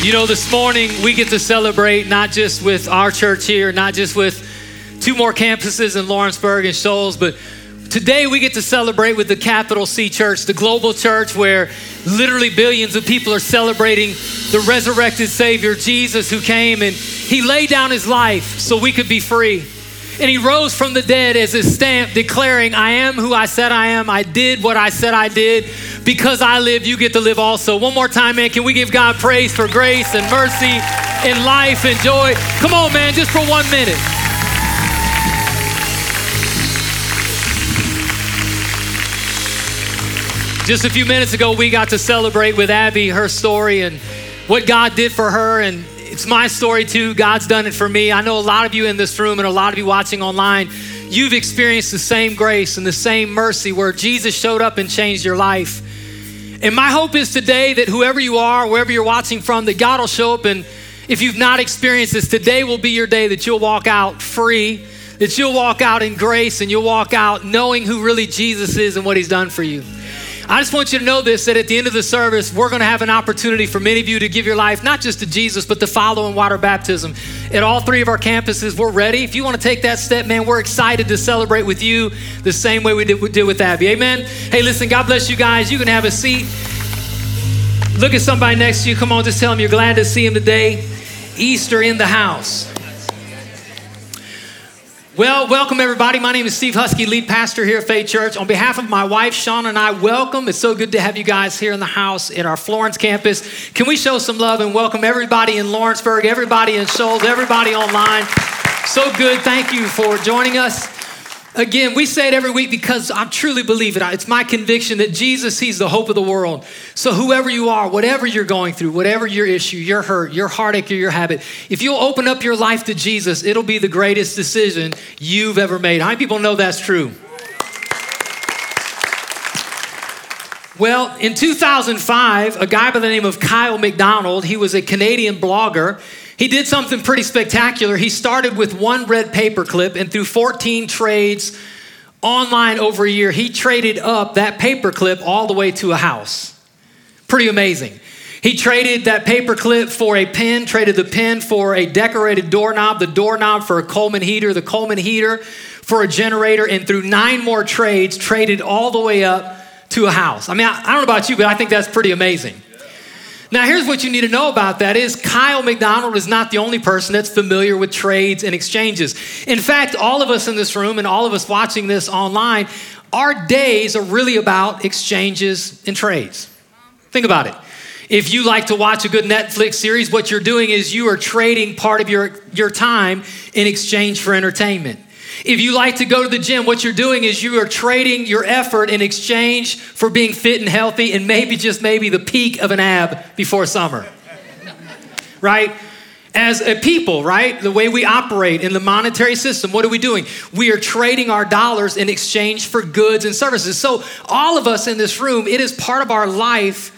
You know, this morning we get to celebrate not just with our church here, not just with two more campuses in Lawrenceburg and Shoals, but today we get to celebrate with the capital C church, the global church where literally billions of people are celebrating the resurrected Savior, Jesus, who came and he laid down his life so we could be free. And he rose from the dead as a stamp declaring, I am who I said I am. I did what I said I did. Because I live, you get to live also. One more time, man. Can we give God praise for grace and mercy and life and joy? Come on, man, just for one minute. Just a few minutes ago, we got to celebrate with Abby her story and what God did for her. And it's my story too. God's done it for me. I know a lot of you in this room and a lot of you watching online, you've experienced the same grace and the same mercy where Jesus showed up and changed your life. And my hope is today that whoever you are, wherever you're watching from, that God will show up. And if you've not experienced this, today will be your day that you'll walk out free, that you'll walk out in grace, and you'll walk out knowing who really Jesus is and what he's done for you. I just want you to know this that at the end of the service, we're going to have an opportunity for many of you to give your life not just to Jesus, but to follow in water baptism. At all three of our campuses, we're ready. If you want to take that step, man, we're excited to celebrate with you the same way we did, with Abby. Amen. Hey, listen, God bless you guys. You can have a seat. Look at somebody next to you. Come on, just tell them you're glad to see him today. Easter in the house. Well, welcome everybody. My name is Steve Husky, lead pastor here at Faith Church. On behalf of my wife, Sean, and I, welcome. It's so good to have you guys here in the house at our Florence campus. Can we show some love and welcome everybody in Lawrenceburg, everybody in Shoals, everybody online? So good. Thank you for joining us. Again, we say it every week because I truly believe it. It's my conviction that Jesus, He's the hope of the world. So, whoever you are, whatever you're going through, whatever your issue, your hurt, your heartache, or your habit, if you'll open up your life to Jesus, it'll be the greatest decision you've ever made. How many people know that's true? Well, in 2005, a guy by the name of Kyle MacDonald, he was a Canadian blogger. He did something pretty spectacular. He started with one red paperclip, and through 14 trades online over a year, he traded up that paperclip all the way to a house. Pretty amazing. He traded that paperclip for a pen, traded the pen for a decorated doorknob, the doorknob for a Coleman heater, the Coleman heater for a generator, and through nine more trades, traded all the way up to a house. I mean, I, I don't know about you, but I think that's pretty amazing. Now, here's what you need to know about that is Kyle MacDonald is not the only person that's familiar with trades and exchanges. In fact, all of us in this room and all of us watching this online, our days are really about exchanges and trades. Think about it. If you like to watch a good Netflix series, what you're doing is you are trading part of your, your time in exchange for entertainment. If you like to go to the gym, what you're doing is you are trading your effort in exchange for being fit and healthy and maybe just maybe the peak of an ab before summer. right? As a people, right? The way we operate in the monetary system, what are we doing? We are trading our dollars in exchange for goods and services. So, all of us in this room, it is part of our life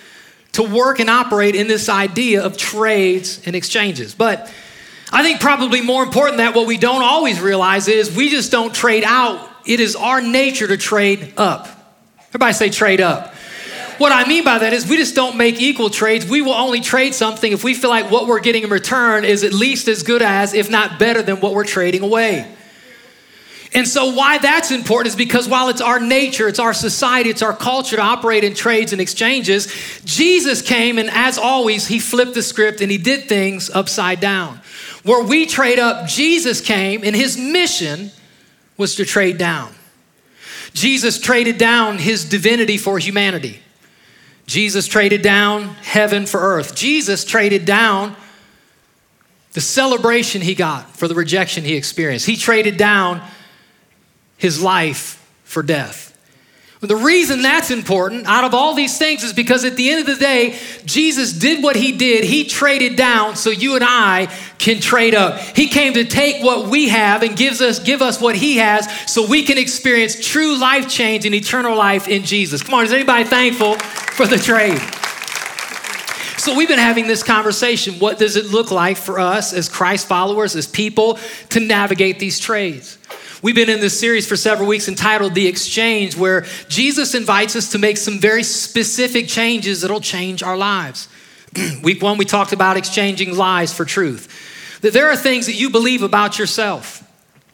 to work and operate in this idea of trades and exchanges. But I think probably more important that what we don't always realize is we just don't trade out. It is our nature to trade up. Everybody say trade up. What I mean by that is we just don't make equal trades. We will only trade something if we feel like what we're getting in return is at least as good as, if not better than what we're trading away. And so, why that's important is because while it's our nature, it's our society, it's our culture to operate in trades and exchanges, Jesus came and, as always, he flipped the script and he did things upside down. Where we trade up, Jesus came and his mission was to trade down. Jesus traded down his divinity for humanity. Jesus traded down heaven for earth. Jesus traded down the celebration he got for the rejection he experienced. He traded down his life for death. The reason that's important out of all these things is because at the end of the day, Jesus did what he did. He traded down so you and I can trade up. He came to take what we have and gives us give us what he has so we can experience true life change and eternal life in Jesus. Come on, is anybody thankful for the trade? So we've been having this conversation. What does it look like for us as Christ followers, as people to navigate these trades? We've been in this series for several weeks entitled The Exchange, where Jesus invites us to make some very specific changes that'll change our lives. Week one, we talked about exchanging lies for truth. That there are things that you believe about yourself,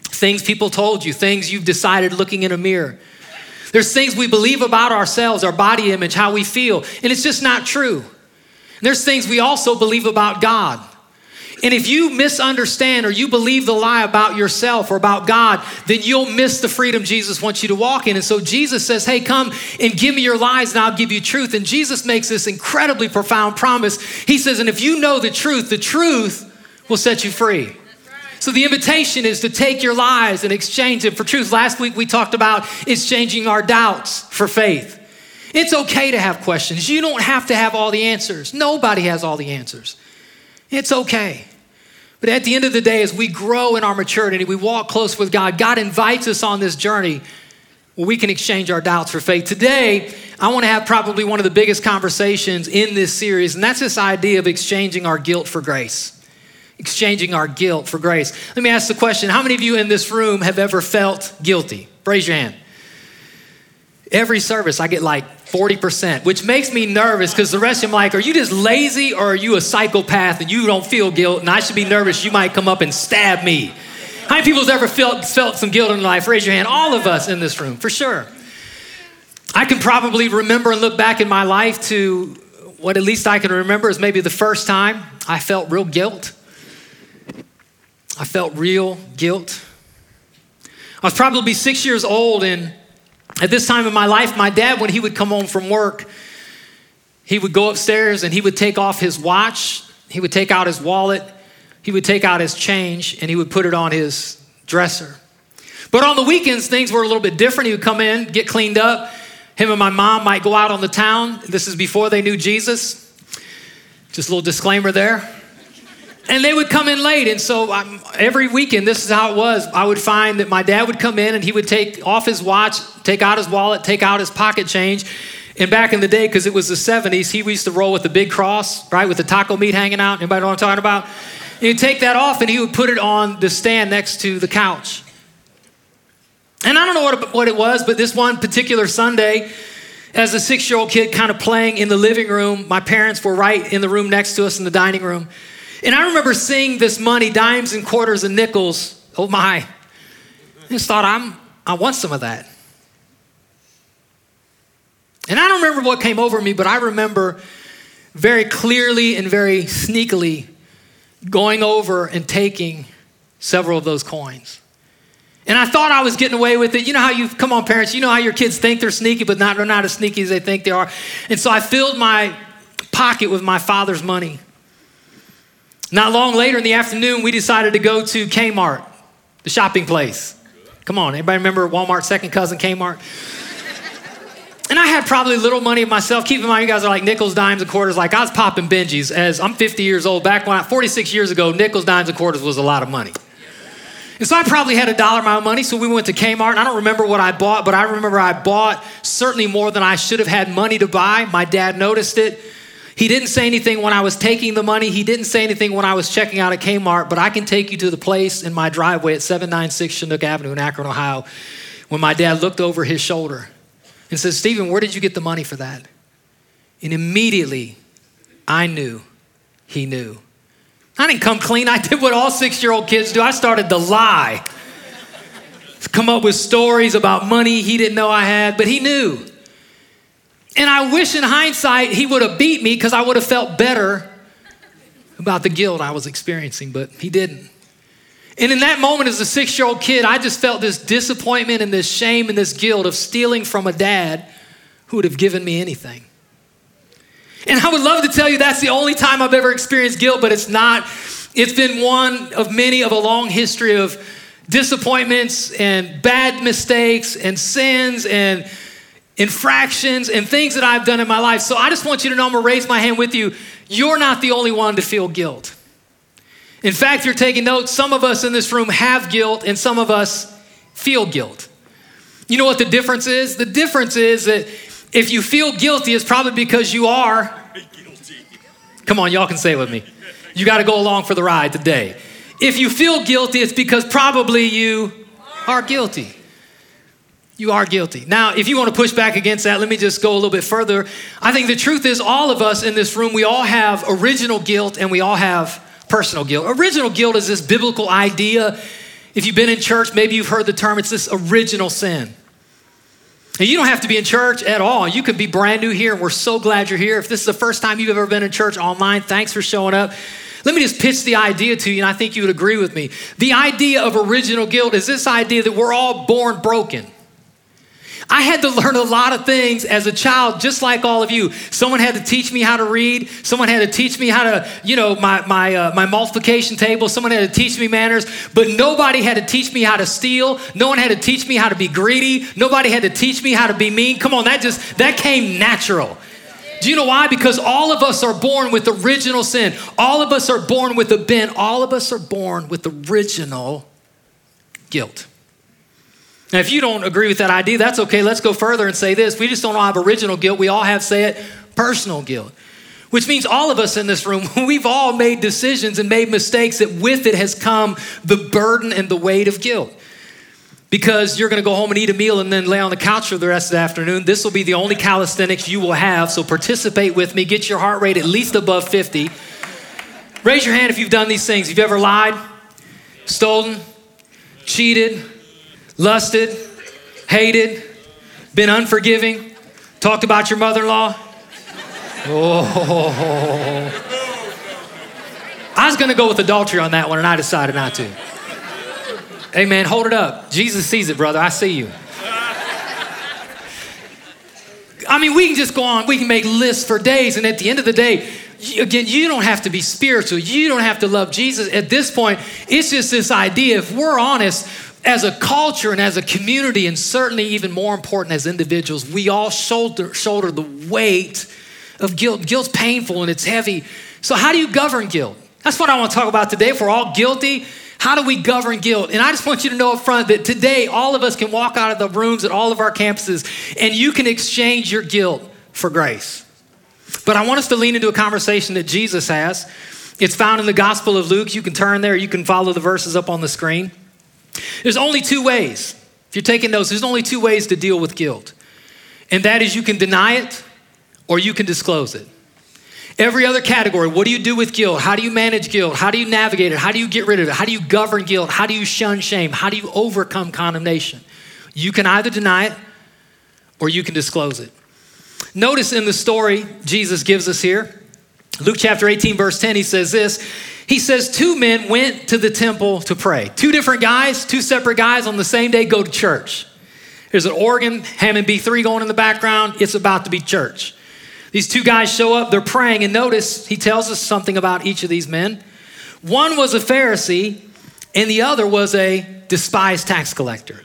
things people told you, things you've decided looking in a mirror. There's things we believe about ourselves, our body image, how we feel, and it's just not true. There's things we also believe about God. And if you misunderstand or you believe the lie about yourself or about God, then you'll miss the freedom Jesus wants you to walk in. And so Jesus says, Hey, come and give me your lies and I'll give you truth. And Jesus makes this incredibly profound promise. He says, And if you know the truth, the truth will set you free. So the invitation is to take your lies and exchange them for truth. Last week we talked about exchanging our doubts for faith. It's okay to have questions. You don't have to have all the answers. Nobody has all the answers. It's okay. But at the end of the day, as we grow in our maturity, we walk close with God, God invites us on this journey where we can exchange our doubts for faith. Today, I want to have probably one of the biggest conversations in this series, and that's this idea of exchanging our guilt for grace. Exchanging our guilt for grace. Let me ask the question How many of you in this room have ever felt guilty? Raise your hand. Every service, I get like 40%, which makes me nervous because the rest of them like, are you just lazy or are you a psychopath and you don't feel guilt and I should be nervous you might come up and stab me? How many people has ever felt, felt some guilt in life? Raise your hand. All of us in this room, for sure. I can probably remember and look back in my life to what at least I can remember is maybe the first time I felt real guilt. I felt real guilt. I was probably six years old and at this time in my life, my dad, when he would come home from work, he would go upstairs and he would take off his watch, he would take out his wallet, he would take out his change, and he would put it on his dresser. But on the weekends, things were a little bit different. He would come in, get cleaned up. Him and my mom might go out on the town. This is before they knew Jesus. Just a little disclaimer there and they would come in late. And so um, every weekend, this is how it was. I would find that my dad would come in and he would take off his watch, take out his wallet, take out his pocket change. And back in the day, because it was the 70s, he used to roll with the big cross, right, with the taco meat hanging out. Anybody know what I'm talking about? He'd take that off and he would put it on the stand next to the couch. And I don't know what, what it was, but this one particular Sunday, as a six year old kid kind of playing in the living room, my parents were right in the room next to us in the dining room. And I remember seeing this money, dimes and quarters and nickels. Oh my. I just thought, I'm, I want some of that. And I don't remember what came over me, but I remember very clearly and very sneakily going over and taking several of those coins. And I thought I was getting away with it. You know how you come on, parents, you know how your kids think they're sneaky, but not, they're not as sneaky as they think they are. And so I filled my pocket with my father's money. Not long later in the afternoon, we decided to go to Kmart, the shopping place. Come on, anybody remember Walmart's second cousin, Kmart? And I had probably little money myself. Keep in mind, you guys are like nickels, dimes, and quarters. Like I was popping Benjis as I'm 50 years old. Back when I, 46 years ago, nickels, dimes, and quarters was a lot of money. And so I probably had a dollar of money. So we went to Kmart. And I don't remember what I bought, but I remember I bought certainly more than I should have had money to buy. My dad noticed it. He didn't say anything when I was taking the money. He didn't say anything when I was checking out at Kmart, but I can take you to the place in my driveway at 796 Chinook Avenue in Akron, Ohio, when my dad looked over his shoulder and said, Stephen, where did you get the money for that? And immediately I knew he knew. I didn't come clean. I did what all six year old kids do. I started to lie, come up with stories about money he didn't know I had, but he knew. And I wish in hindsight he would have beat me because I would have felt better about the guilt I was experiencing, but he didn't. And in that moment, as a six year old kid, I just felt this disappointment and this shame and this guilt of stealing from a dad who would have given me anything. And I would love to tell you that's the only time I've ever experienced guilt, but it's not. It's been one of many of a long history of disappointments and bad mistakes and sins and infractions and things that I've done in my life. So I just want you to know I'm gonna raise my hand with you. You're not the only one to feel guilt. In fact, you're taking notes. Some of us in this room have guilt, and some of us feel guilt. You know what the difference is? The difference is that if you feel guilty, it's probably because you are guilty. Come on, y'all can say it with me. You got to go along for the ride today. If you feel guilty, it's because probably you are guilty. You are guilty. Now, if you want to push back against that, let me just go a little bit further. I think the truth is, all of us in this room, we all have original guilt and we all have personal guilt. Original guilt is this biblical idea. If you've been in church, maybe you've heard the term, it's this original sin. And you don't have to be in church at all. You could be brand new here, and we're so glad you're here. If this is the first time you've ever been in church online, thanks for showing up. Let me just pitch the idea to you, and I think you would agree with me. The idea of original guilt is this idea that we're all born broken. I had to learn a lot of things as a child, just like all of you. Someone had to teach me how to read. Someone had to teach me how to, you know, my, my, uh, my multiplication table. Someone had to teach me manners. But nobody had to teach me how to steal. No one had to teach me how to be greedy. Nobody had to teach me how to be mean. Come on, that just, that came natural. Do you know why? Because all of us are born with original sin. All of us are born with a bent. All of us are born with original guilt. Now, if you don't agree with that idea, that's okay. Let's go further and say this. We just don't all have original guilt. We all have, say it, personal guilt. Which means all of us in this room, we've all made decisions and made mistakes that with it has come the burden and the weight of guilt. Because you're going to go home and eat a meal and then lay on the couch for the rest of the afternoon. This will be the only calisthenics you will have. So participate with me. Get your heart rate at least above 50. Raise your hand if you've done these things. If you've ever lied, stolen, cheated, lusted, hated, been unforgiving, talked about your mother in law. Oh. I was going to go with adultery on that one, and I decided not to. Hey, man, hold it up. Jesus sees it, brother. I see you. I mean, we can just go on, we can make lists for days, and at the end of the day, again, you don't have to be spiritual. You don't have to love Jesus. At this point, it's just this idea if we're honest, as a culture and as a community, and certainly even more important as individuals, we all shoulder, shoulder the weight of guilt. Guilt's painful and it's heavy. So, how do you govern guilt? That's what I want to talk about today. If we're all guilty, how do we govern guilt? And I just want you to know up front that today, all of us can walk out of the rooms at all of our campuses and you can exchange your guilt for grace. But I want us to lean into a conversation that Jesus has. It's found in the Gospel of Luke. You can turn there, you can follow the verses up on the screen. There's only two ways. If you're taking notes, there's only two ways to deal with guilt. And that is you can deny it or you can disclose it. Every other category, what do you do with guilt? How do you manage guilt? How do you navigate it? How do you get rid of it? How do you govern guilt? How do you shun shame? How do you overcome condemnation? You can either deny it or you can disclose it. Notice in the story Jesus gives us here, Luke chapter 18, verse 10, he says this he says two men went to the temple to pray. Two different guys, two separate guys on the same day go to church. There's an organ, Hammond B3 going in the background. It's about to be church. These two guys show up, they're praying, and notice he tells us something about each of these men. One was a Pharisee, and the other was a despised tax collector.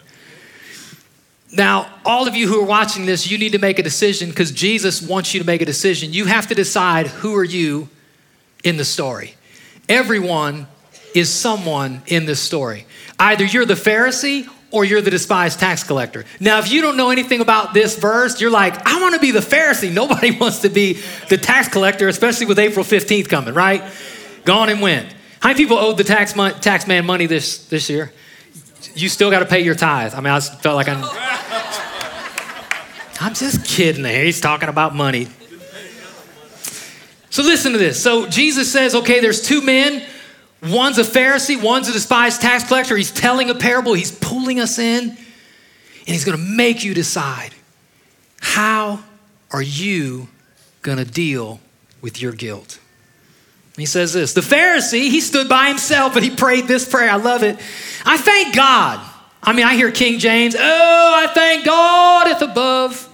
Now, all of you who are watching this, you need to make a decision because Jesus wants you to make a decision. You have to decide who are you in the story. Everyone is someone in this story. Either you're the Pharisee or you're the despised tax collector. Now, if you don't know anything about this verse, you're like, I want to be the Pharisee. Nobody wants to be the tax collector, especially with April 15th coming, right? Gone and went. How many people owed the tax, mo- tax man money this, this year? You still got to pay your tithe. I mean, I felt like I'm. I'm just kidding. He's talking about money. So listen to this. So Jesus says, okay, there's two men. One's a Pharisee, one's a despised tax collector. He's telling a parable, he's pulling us in, and he's going to make you decide how are you going to deal with your guilt? He says this The Pharisee, he stood by himself and he prayed this prayer. I love it. I thank God. I mean, I hear King James, oh, I thank God at above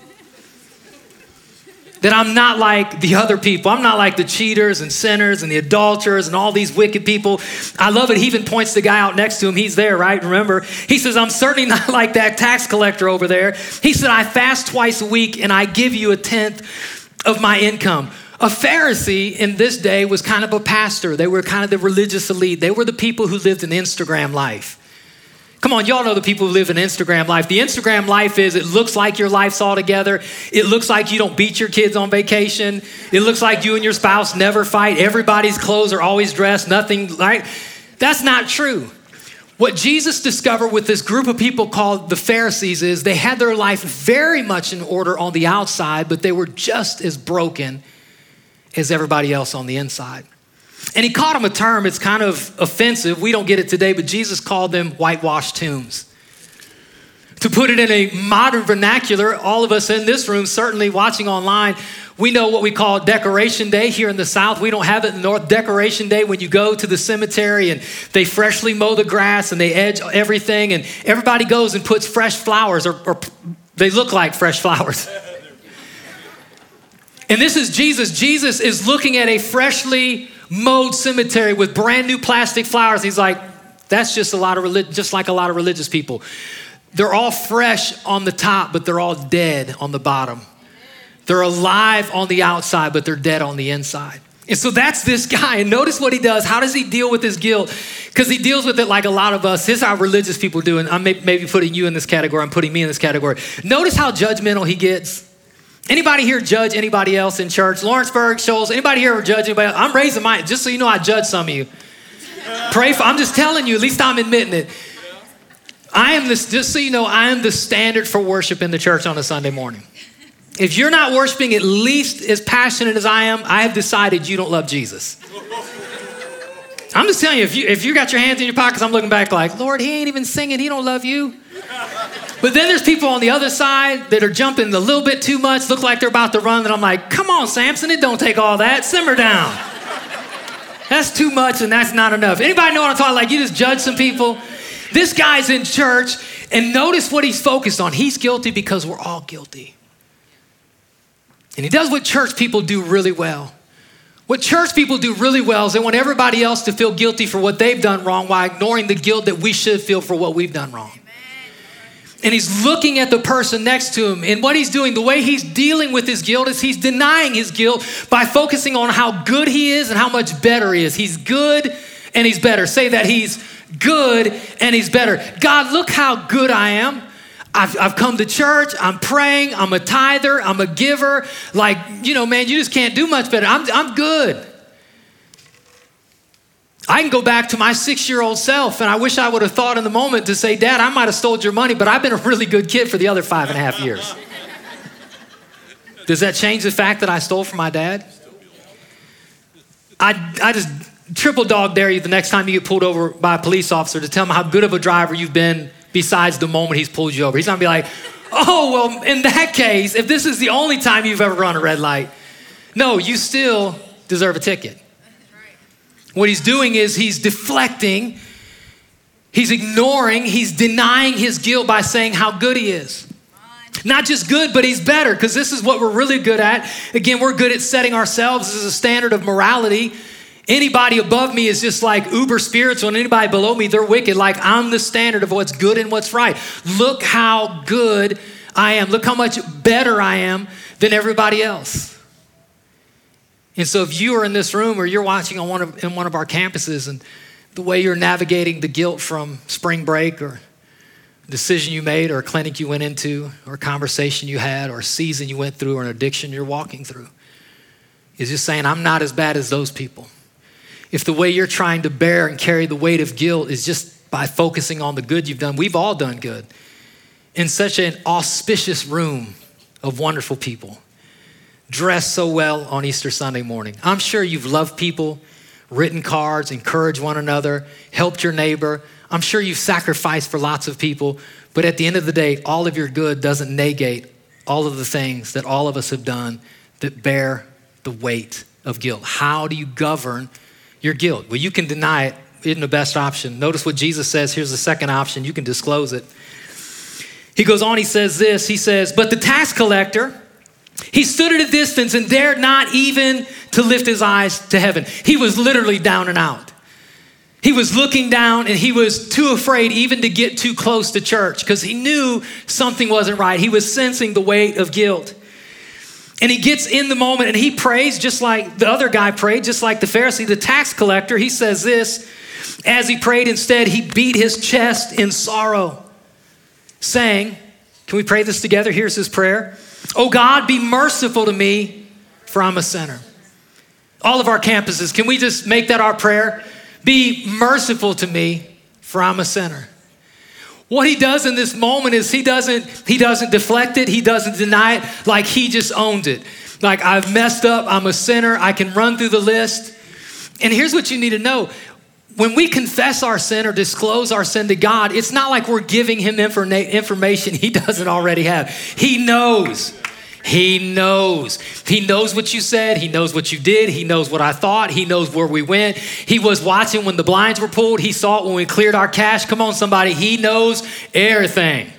that I'm not like the other people. I'm not like the cheaters and sinners and the adulterers and all these wicked people. I love it. He even points the guy out next to him. He's there, right? Remember? He says, I'm certainly not like that tax collector over there. He said, I fast twice a week and I give you a tenth of my income. A Pharisee in this day was kind of a pastor. They were kind of the religious elite. They were the people who lived an Instagram life. Come on, y'all know the people who live an Instagram life. The Instagram life is it looks like your life's all together. It looks like you don't beat your kids on vacation. It looks like you and your spouse never fight. Everybody's clothes are always dressed, nothing, right? That's not true. What Jesus discovered with this group of people called the Pharisees is they had their life very much in order on the outside, but they were just as broken as everybody else on the inside. And he called them a term, it's kind of offensive. We don't get it today, but Jesus called them whitewashed tombs. To put it in a modern vernacular, all of us in this room, certainly watching online, we know what we call Decoration Day here in the South. We don't have it in the North. Decoration Day, when you go to the cemetery and they freshly mow the grass and they edge everything, and everybody goes and puts fresh flowers, or, or they look like fresh flowers. and this is Jesus. Jesus is looking at a freshly mowed cemetery with brand new plastic flowers. He's like, that's just a lot of just like a lot of religious people. They're all fresh on the top, but they're all dead on the bottom. They're alive on the outside, but they're dead on the inside. And so that's this guy. And notice what he does. How does he deal with his guilt? Because he deals with it like a lot of us. This is how religious people do. And I'm maybe putting you in this category. I'm putting me in this category. Notice how judgmental he gets. Anybody here judge anybody else in church? Lawrenceburg, Shoals, anybody here judge anybody else? I'm raising my, just so you know, I judge some of you. Pray for, I'm just telling you, at least I'm admitting it. I am this, just so you know, I am the standard for worship in the church on a Sunday morning. If you're not worshiping at least as passionate as I am, I have decided you don't love Jesus. I'm just telling you, if you if you got your hands in your pockets, I'm looking back like, Lord, he ain't even singing, he don't love you. But then there's people on the other side that are jumping a little bit too much, look like they're about to run, and I'm like, come on, Samson, it don't take all that. Simmer down. That's too much and that's not enough. Anybody know what I'm talking like? You just judge some people. This guy's in church, and notice what he's focused on. He's guilty because we're all guilty. And he does what church people do really well. What church people do really well is they want everybody else to feel guilty for what they've done wrong while ignoring the guilt that we should feel for what we've done wrong. And he's looking at the person next to him. And what he's doing, the way he's dealing with his guilt is he's denying his guilt by focusing on how good he is and how much better he is. He's good and he's better. Say that he's good and he's better. God, look how good I am. I've, I've come to church, I'm praying, I'm a tither, I'm a giver. Like, you know, man, you just can't do much better. I'm, I'm good. I can go back to my six year old self, and I wish I would have thought in the moment to say, Dad, I might have stole your money, but I've been a really good kid for the other five and a half years. Does that change the fact that I stole from my dad? I, I just triple dog dare you the next time you get pulled over by a police officer to tell him how good of a driver you've been besides the moment he's pulled you over. He's not gonna be like, oh, well, in that case, if this is the only time you've ever run a red light, no, you still deserve a ticket. What he's doing is he's deflecting, he's ignoring, he's denying his guilt by saying how good he is. Not just good, but he's better, because this is what we're really good at. Again, we're good at setting ourselves as a standard of morality Anybody above me is just like uber spiritual, and anybody below me, they're wicked. Like I'm the standard of what's good and what's right. Look how good I am. Look how much better I am than everybody else. And so, if you are in this room or you're watching on one of, in one of our campuses, and the way you're navigating the guilt from spring break or decision you made or a clinic you went into or a conversation you had or a season you went through or an addiction you're walking through is just saying, I'm not as bad as those people. If the way you're trying to bear and carry the weight of guilt is just by focusing on the good you've done, we've all done good. In such an auspicious room of wonderful people, dressed so well on Easter Sunday morning. I'm sure you've loved people, written cards, encouraged one another, helped your neighbor. I'm sure you've sacrificed for lots of people, but at the end of the day, all of your good doesn't negate all of the things that all of us have done that bear the weight of guilt. How do you govern? your guilt. Well, you can deny it, isn't the best option. Notice what Jesus says. Here's the second option you can disclose it. He goes on, he says this He says, But the tax collector, he stood at a distance and dared not even to lift his eyes to heaven. He was literally down and out. He was looking down and he was too afraid even to get too close to church because he knew something wasn't right. He was sensing the weight of guilt. And he gets in the moment and he prays just like the other guy prayed, just like the Pharisee, the tax collector. He says this as he prayed, instead, he beat his chest in sorrow, saying, Can we pray this together? Here's his prayer Oh God, be merciful to me, for I'm a sinner. All of our campuses, can we just make that our prayer? Be merciful to me, for I'm a sinner. What he does in this moment is he doesn't he doesn't deflect it, he doesn't deny it, like he just owns it. Like I've messed up, I'm a sinner, I can run through the list. And here's what you need to know. When we confess our sin or disclose our sin to God, it's not like we're giving him information he doesn't already have. He knows. He knows. He knows what you said. He knows what you did. He knows what I thought. He knows where we went. He was watching when the blinds were pulled. He saw it when we cleared our cache. Come on, somebody. He knows everything.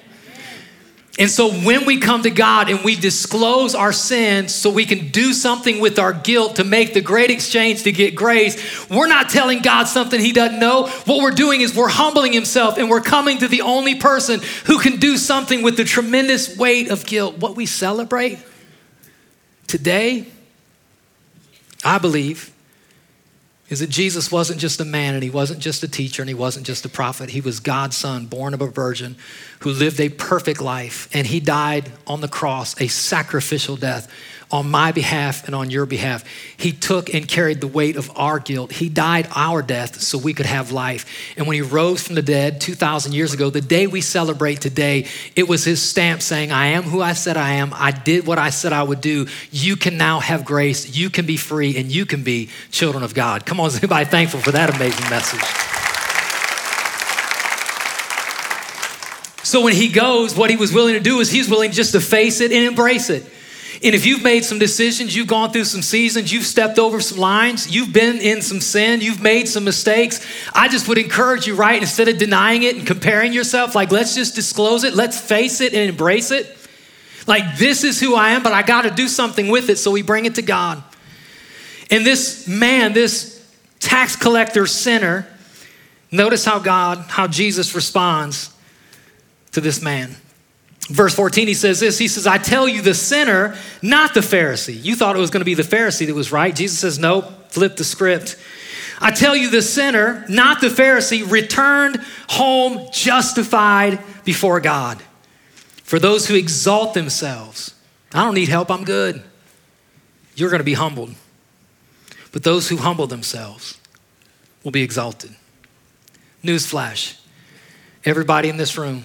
And so when we come to God and we disclose our sins so we can do something with our guilt to make the great exchange to get grace, we're not telling God something he doesn't know. What we're doing is we're humbling himself and we're coming to the only person who can do something with the tremendous weight of guilt. What we celebrate today, I believe, is that Jesus wasn't just a man and he wasn't just a teacher and he wasn't just a prophet. He was God's son, born of a virgin, who lived a perfect life and he died on the cross, a sacrificial death on my behalf and on your behalf. He took and carried the weight of our guilt. He died our death so we could have life. And when he rose from the dead 2,000 years ago, the day we celebrate today, it was his stamp saying, I am who I said I am. I did what I said I would do. You can now have grace. You can be free and you can be children of God. Come on, is anybody thankful for that amazing message? So when he goes, what he was willing to do is he's willing just to face it and embrace it. And if you've made some decisions, you've gone through some seasons, you've stepped over some lines, you've been in some sin, you've made some mistakes, I just would encourage you, right? Instead of denying it and comparing yourself, like let's just disclose it, let's face it and embrace it. Like this is who I am, but I got to do something with it, so we bring it to God. And this man, this tax collector sinner, notice how God, how Jesus responds to this man. Verse 14, he says this He says, I tell you, the sinner, not the Pharisee. You thought it was going to be the Pharisee that was right. Jesus says, No, flip the script. I tell you, the sinner, not the Pharisee, returned home justified before God. For those who exalt themselves, I don't need help, I'm good. You're going to be humbled. But those who humble themselves will be exalted. Newsflash everybody in this room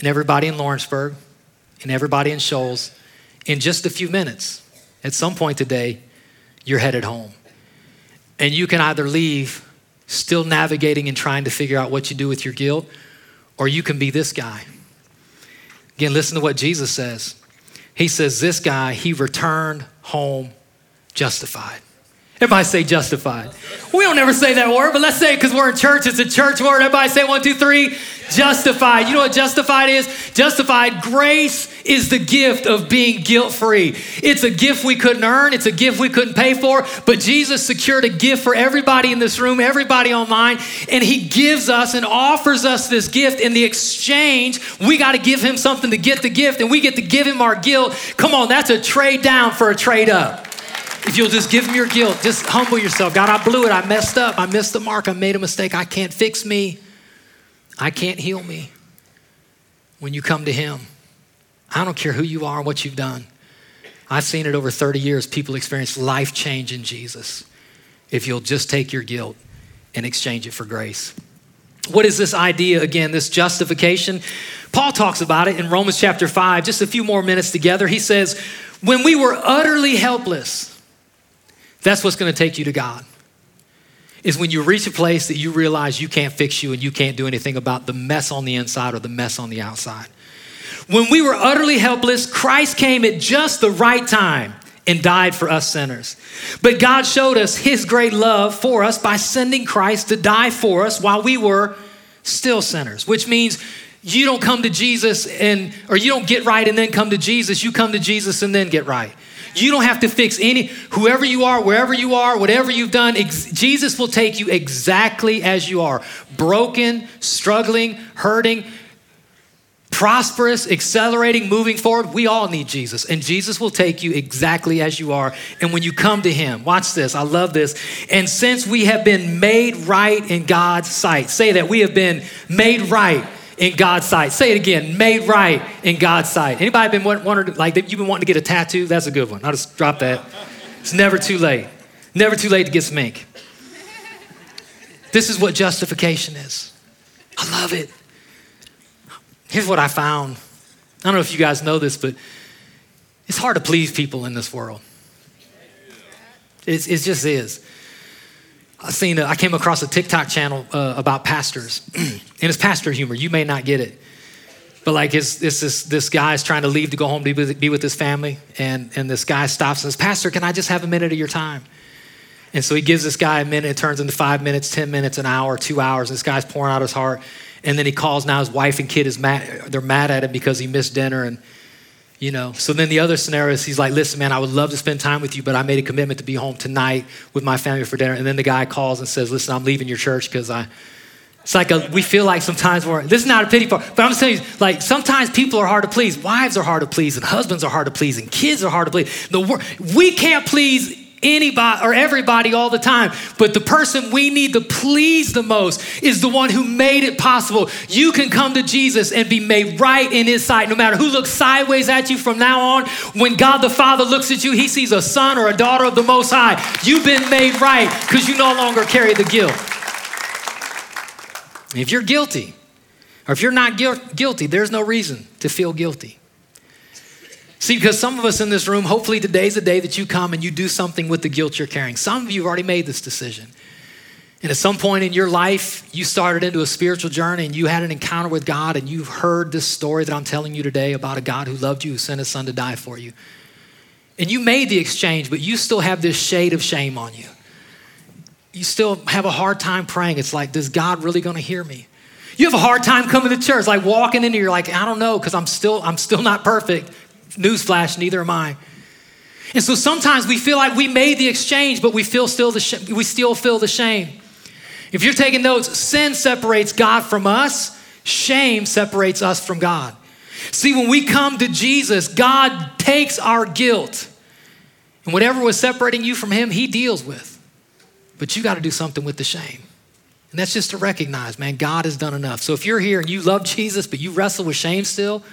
and everybody in Lawrenceburg and everybody in Shoals in just a few minutes. At some point today, you're headed home. And you can either leave still navigating and trying to figure out what you do with your guilt, or you can be this guy. Again, listen to what Jesus says. He says, This guy, he returned home justified. Everybody say justified. We don't ever say that word, but let's say it because we're in church. It's a church word. Everybody say one, two, three. Justified. You know what justified is? Justified. Grace is the gift of being guilt free. It's a gift we couldn't earn, it's a gift we couldn't pay for, but Jesus secured a gift for everybody in this room, everybody online, and He gives us and offers us this gift. In the exchange, we got to give Him something to get the gift, and we get to give Him our guilt. Come on, that's a trade down for a trade up. If you'll just give him your guilt, just humble yourself. God, I blew it. I messed up. I missed the mark. I made a mistake. I can't fix me. I can't heal me. When you come to him, I don't care who you are, what you've done. I've seen it over 30 years. People experience life change in Jesus if you'll just take your guilt and exchange it for grace. What is this idea again, this justification? Paul talks about it in Romans chapter 5, just a few more minutes together. He says, When we were utterly helpless, that's what's going to take you to God. Is when you reach a place that you realize you can't fix you and you can't do anything about the mess on the inside or the mess on the outside. When we were utterly helpless, Christ came at just the right time and died for us sinners. But God showed us his great love for us by sending Christ to die for us while we were still sinners, which means you don't come to Jesus and or you don't get right and then come to Jesus, you come to Jesus and then get right. You don't have to fix any, whoever you are, wherever you are, whatever you've done, ex- Jesus will take you exactly as you are broken, struggling, hurting, prosperous, accelerating, moving forward. We all need Jesus, and Jesus will take you exactly as you are. And when you come to Him, watch this, I love this. And since we have been made right in God's sight, say that we have been made right in God's sight. Say it again, made right in God's sight. Anybody been wondering, like you've been wanting to get a tattoo? That's a good one. I'll just drop that. It's never too late. Never too late to get some ink. This is what justification is. I love it. Here's what I found. I don't know if you guys know this, but it's hard to please people in this world. It's, it just is. I seen a, I came across a TikTok channel uh, about pastors, and it's pastor humor. You may not get it, but like it's, it's this this guy is trying to leave to go home to be with, be with his family, and and this guy stops and says, "Pastor, can I just have a minute of your time?" And so he gives this guy a minute. It turns into five minutes, ten minutes, an hour, two hours. This guy's pouring out his heart, and then he calls. Now his wife and kid is mad. They're mad at him because he missed dinner and you know. So then the other scenario is he's like listen man i would love to spend time with you but i made a commitment to be home tonight with my family for dinner. And then the guy calls and says listen i'm leaving your church because i it's like a, we feel like sometimes we're this is not a pity part but i'm saying like sometimes people are hard to please. Wives are hard to please and husbands are hard to please and kids are hard to please. The we can't please anybody or everybody all the time, but the person we need to please the most is the one who made it possible. You can come to Jesus and be made right in his sight, no matter who looks sideways at you from now on. When God the Father looks at you, he sees a son or a daughter of the Most High. You've been made right because you no longer carry the guilt. If you're guilty, or if you're not guilty, there's no reason to feel guilty. See, because some of us in this room, hopefully today's the day that you come and you do something with the guilt you're carrying. Some of you have already made this decision. And at some point in your life, you started into a spiritual journey and you had an encounter with God and you've heard this story that I'm telling you today about a God who loved you, who sent his son to die for you. And you made the exchange, but you still have this shade of shame on you. You still have a hard time praying. It's like, is God really going to hear me? You have a hard time coming to church, like walking in here, you're like, I don't know, because I'm still, I'm still not perfect. Newsflash, neither am I. And so sometimes we feel like we made the exchange, but we feel still the sh- we still feel the shame. If you're taking notes, sin separates God from us, shame separates us from God. See, when we come to Jesus, God takes our guilt, and whatever was separating you from Him, He deals with. But you got to do something with the shame. And that's just to recognize, man, God has done enough. So if you're here and you love Jesus, but you wrestle with shame still,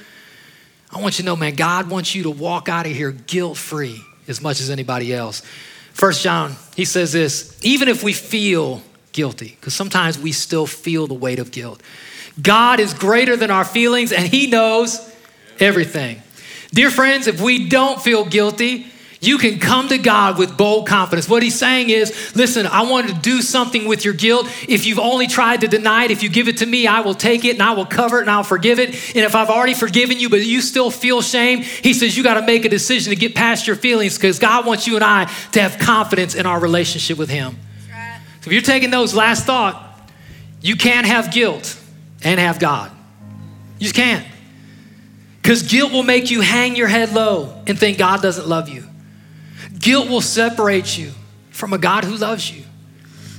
I want you to know, man, God wants you to walk out of here guilt free as much as anybody else. First John, he says this even if we feel guilty, because sometimes we still feel the weight of guilt, God is greater than our feelings and he knows everything. Dear friends, if we don't feel guilty, you can come to God with bold confidence. What he's saying is, listen, I want to do something with your guilt. If you've only tried to deny it, if you give it to me, I will take it and I will cover it and I'll forgive it. And if I've already forgiven you, but you still feel shame, he says you got to make a decision to get past your feelings because God wants you and I to have confidence in our relationship with him. Right. So if you're taking those last thought, you can't have guilt and have God. You just can't. Because guilt will make you hang your head low and think God doesn't love you. Guilt will separate you from a God who loves you.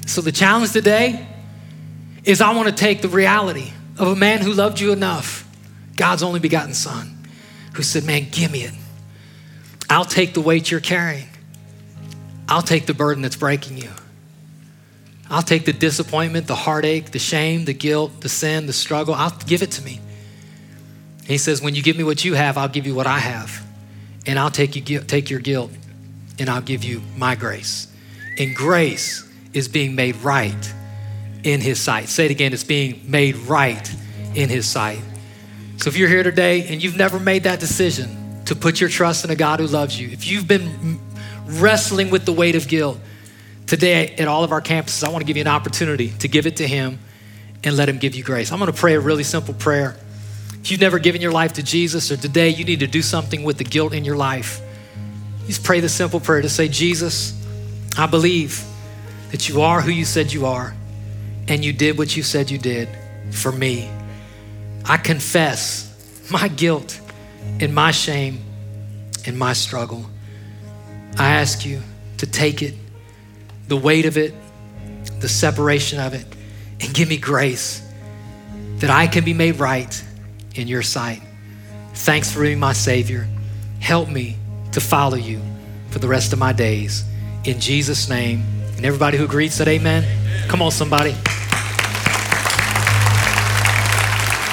So the challenge today is I want to take the reality of a man who loved you enough, God's only begotten son, who said, Man, give me it. I'll take the weight you're carrying. I'll take the burden that's breaking you. I'll take the disappointment, the heartache, the shame, the guilt, the sin, the struggle. I'll give it to me. he says, When you give me what you have, I'll give you what I have. And I'll take, you, take your guilt and I'll give you my grace. And grace is being made right in his sight. Say it again, it's being made right in his sight. So if you're here today and you've never made that decision to put your trust in a God who loves you, if you've been wrestling with the weight of guilt, today at all of our campuses, I want to give you an opportunity to give it to him and let him give you grace. I'm going to pray a really simple prayer. If you've never given your life to Jesus or today you need to do something with the guilt in your life, just pray the simple prayer to say, Jesus, I believe that you are who you said you are, and you did what you said you did for me. I confess my guilt and my shame and my struggle. I ask you to take it, the weight of it, the separation of it, and give me grace that I can be made right in your sight. Thanks for being my Savior. Help me to follow you for the rest of my days. In Jesus' name. And everybody who agreed said amen. Come on, somebody.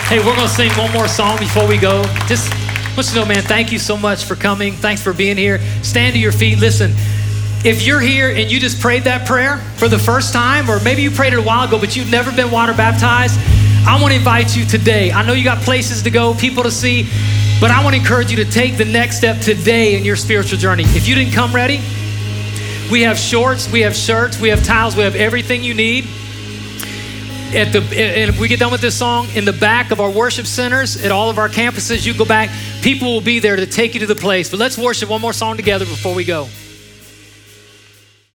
Hey, we're going to sing one more song before we go. Just want you know, man, thank you so much for coming. Thanks for being here. Stand to your feet. Listen, if you're here and you just prayed that prayer for the first time, or maybe you prayed it a while ago, but you've never been water baptized, I want to invite you today. I know you got places to go, people to see, but I want to encourage you to take the next step today in your spiritual journey. If you didn't come ready, we have shorts, we have shirts, we have towels, we have everything you need. At the, and if we get done with this song, in the back of our worship centers, at all of our campuses, you go back, people will be there to take you to the place. But let's worship one more song together before we go.